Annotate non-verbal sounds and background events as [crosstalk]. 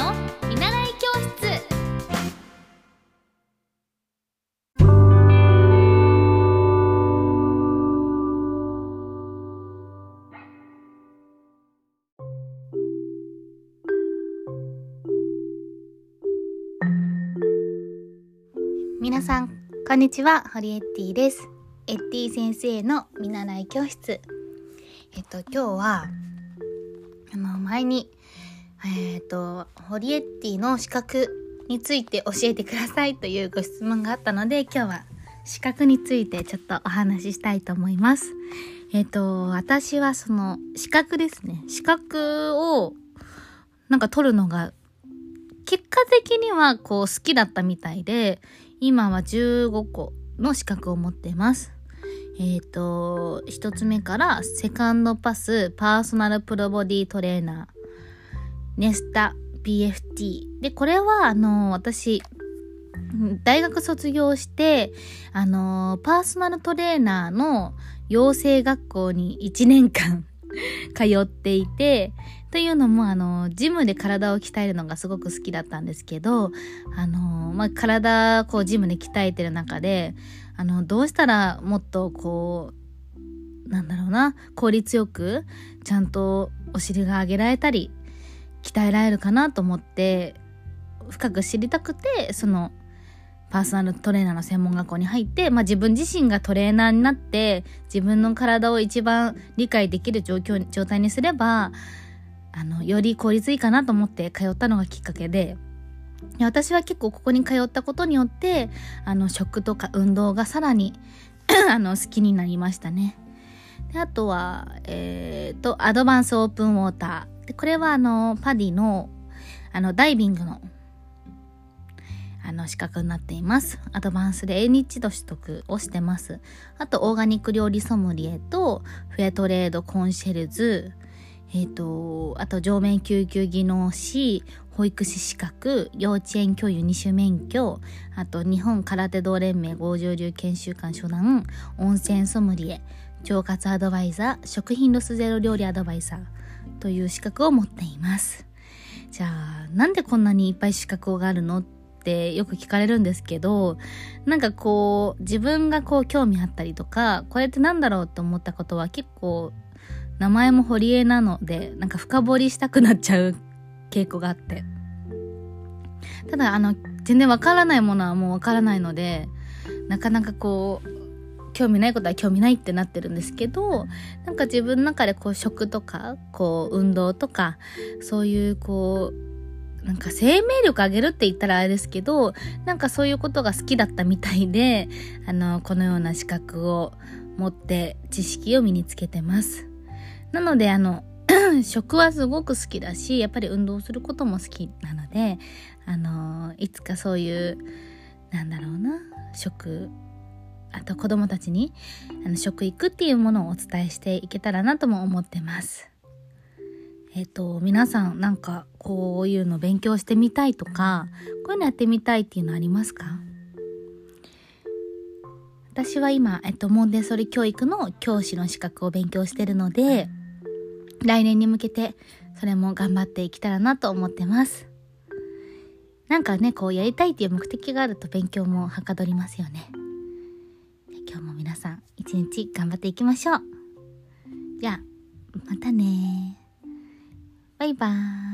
の見習い教室。皆さんこんにちは。ホリエッティです。エッティ先生の見習い教室。えっと今日はあの前にえっ、とホリエッティの資格について教えてくださいというご質問があったので今日は資格についてちょっとお話ししたいと思います。えっ、と私はその資格ですね。資格をなんか取るのが結果的にはこう好きだったみたいで今は15個の資格を持ってます。えっ、ー、と、一つ目からセカンドパスパーソナルプロボディトレーナー、ネスタ PFT。で、これはあの、私、大学卒業して、あの、パーソナルトレーナーの養成学校に1年間 [laughs] 通っていて、というのも、あの、ジムで体を鍛えるのがすごく好きだったんですけど、あの、まあ、体、こう、ジムで鍛えてる中で、あの、どうしたらもっと、こう、なんだろうな、効率よく、ちゃんとお尻が上げられたり、鍛えられるかなと思って、深く知りたくて、その、パーソナルトレーナーの専門学校に入って、まあ、自分自身がトレーナーになって自分の体を一番理解できる状況状態にすればあのより効率いいかなと思って通ったのがきっかけで私は結構ここに通ったことによってあの食とか運動がさらに [clears throat] あの好きになりましたね。であとは、えー、とアドバンスオープンウォーターでこれはあのパディのあのダイビングのあの資格になっています。アドバンスで A 日度取得をしてます。あと、オーガニック料理ソムリエと、フェアトレードコンシェルズ、えっ、ー、と、あと、上面救急技能士、保育士資格、幼稚園教諭二種免許、あと、日本空手道連盟合上流研修館初段、温泉ソムリエ、腸活アドバイザー、食品ロスゼロ料理アドバイザーという資格を持っています。じゃあ、なんでこんなにいっぱい資格があるのってよく聞かれるんですけど、なんかこう、自分がこう興味あったりとか、これって何だろうと思ったことは結構、名前も堀江なので、なんか深掘りしたくなっちゃう傾向があって。ただ、あの、全然わからないものはもうわからないので、なかなかこう、興味ないことは興味ないってなってるんですけど、なんか自分の中でこう食とか、こう運動とか、そういうこう、なんか生命力上げるって言ったらあれですけど、なんかそういうことが好きだったみたいで、あの、このような資格を持って知識を身につけてます。なので、あの、[clears throat] 食はすごく好きだし、やっぱり運動することも好きなので、あの、いつかそういう、なんだろうな、食、あと子供たちにあの食育っていうものをお伝えしていけたらなとも思ってます。えっ、ー、と、皆さんなんかこういうの勉強してみたいとか、こういうのやってみたいっていうのありますか？私は今、えっと、モンデソリ教育の教師の資格を勉強してるので、来年に向けてそれも頑張っていけたらなと思ってます。なんかね、こうやりたいっていう目的があると勉強もはかどりますよね。今日も皆さん一日頑張っていきましょう。じゃあ、またねバイバーイ。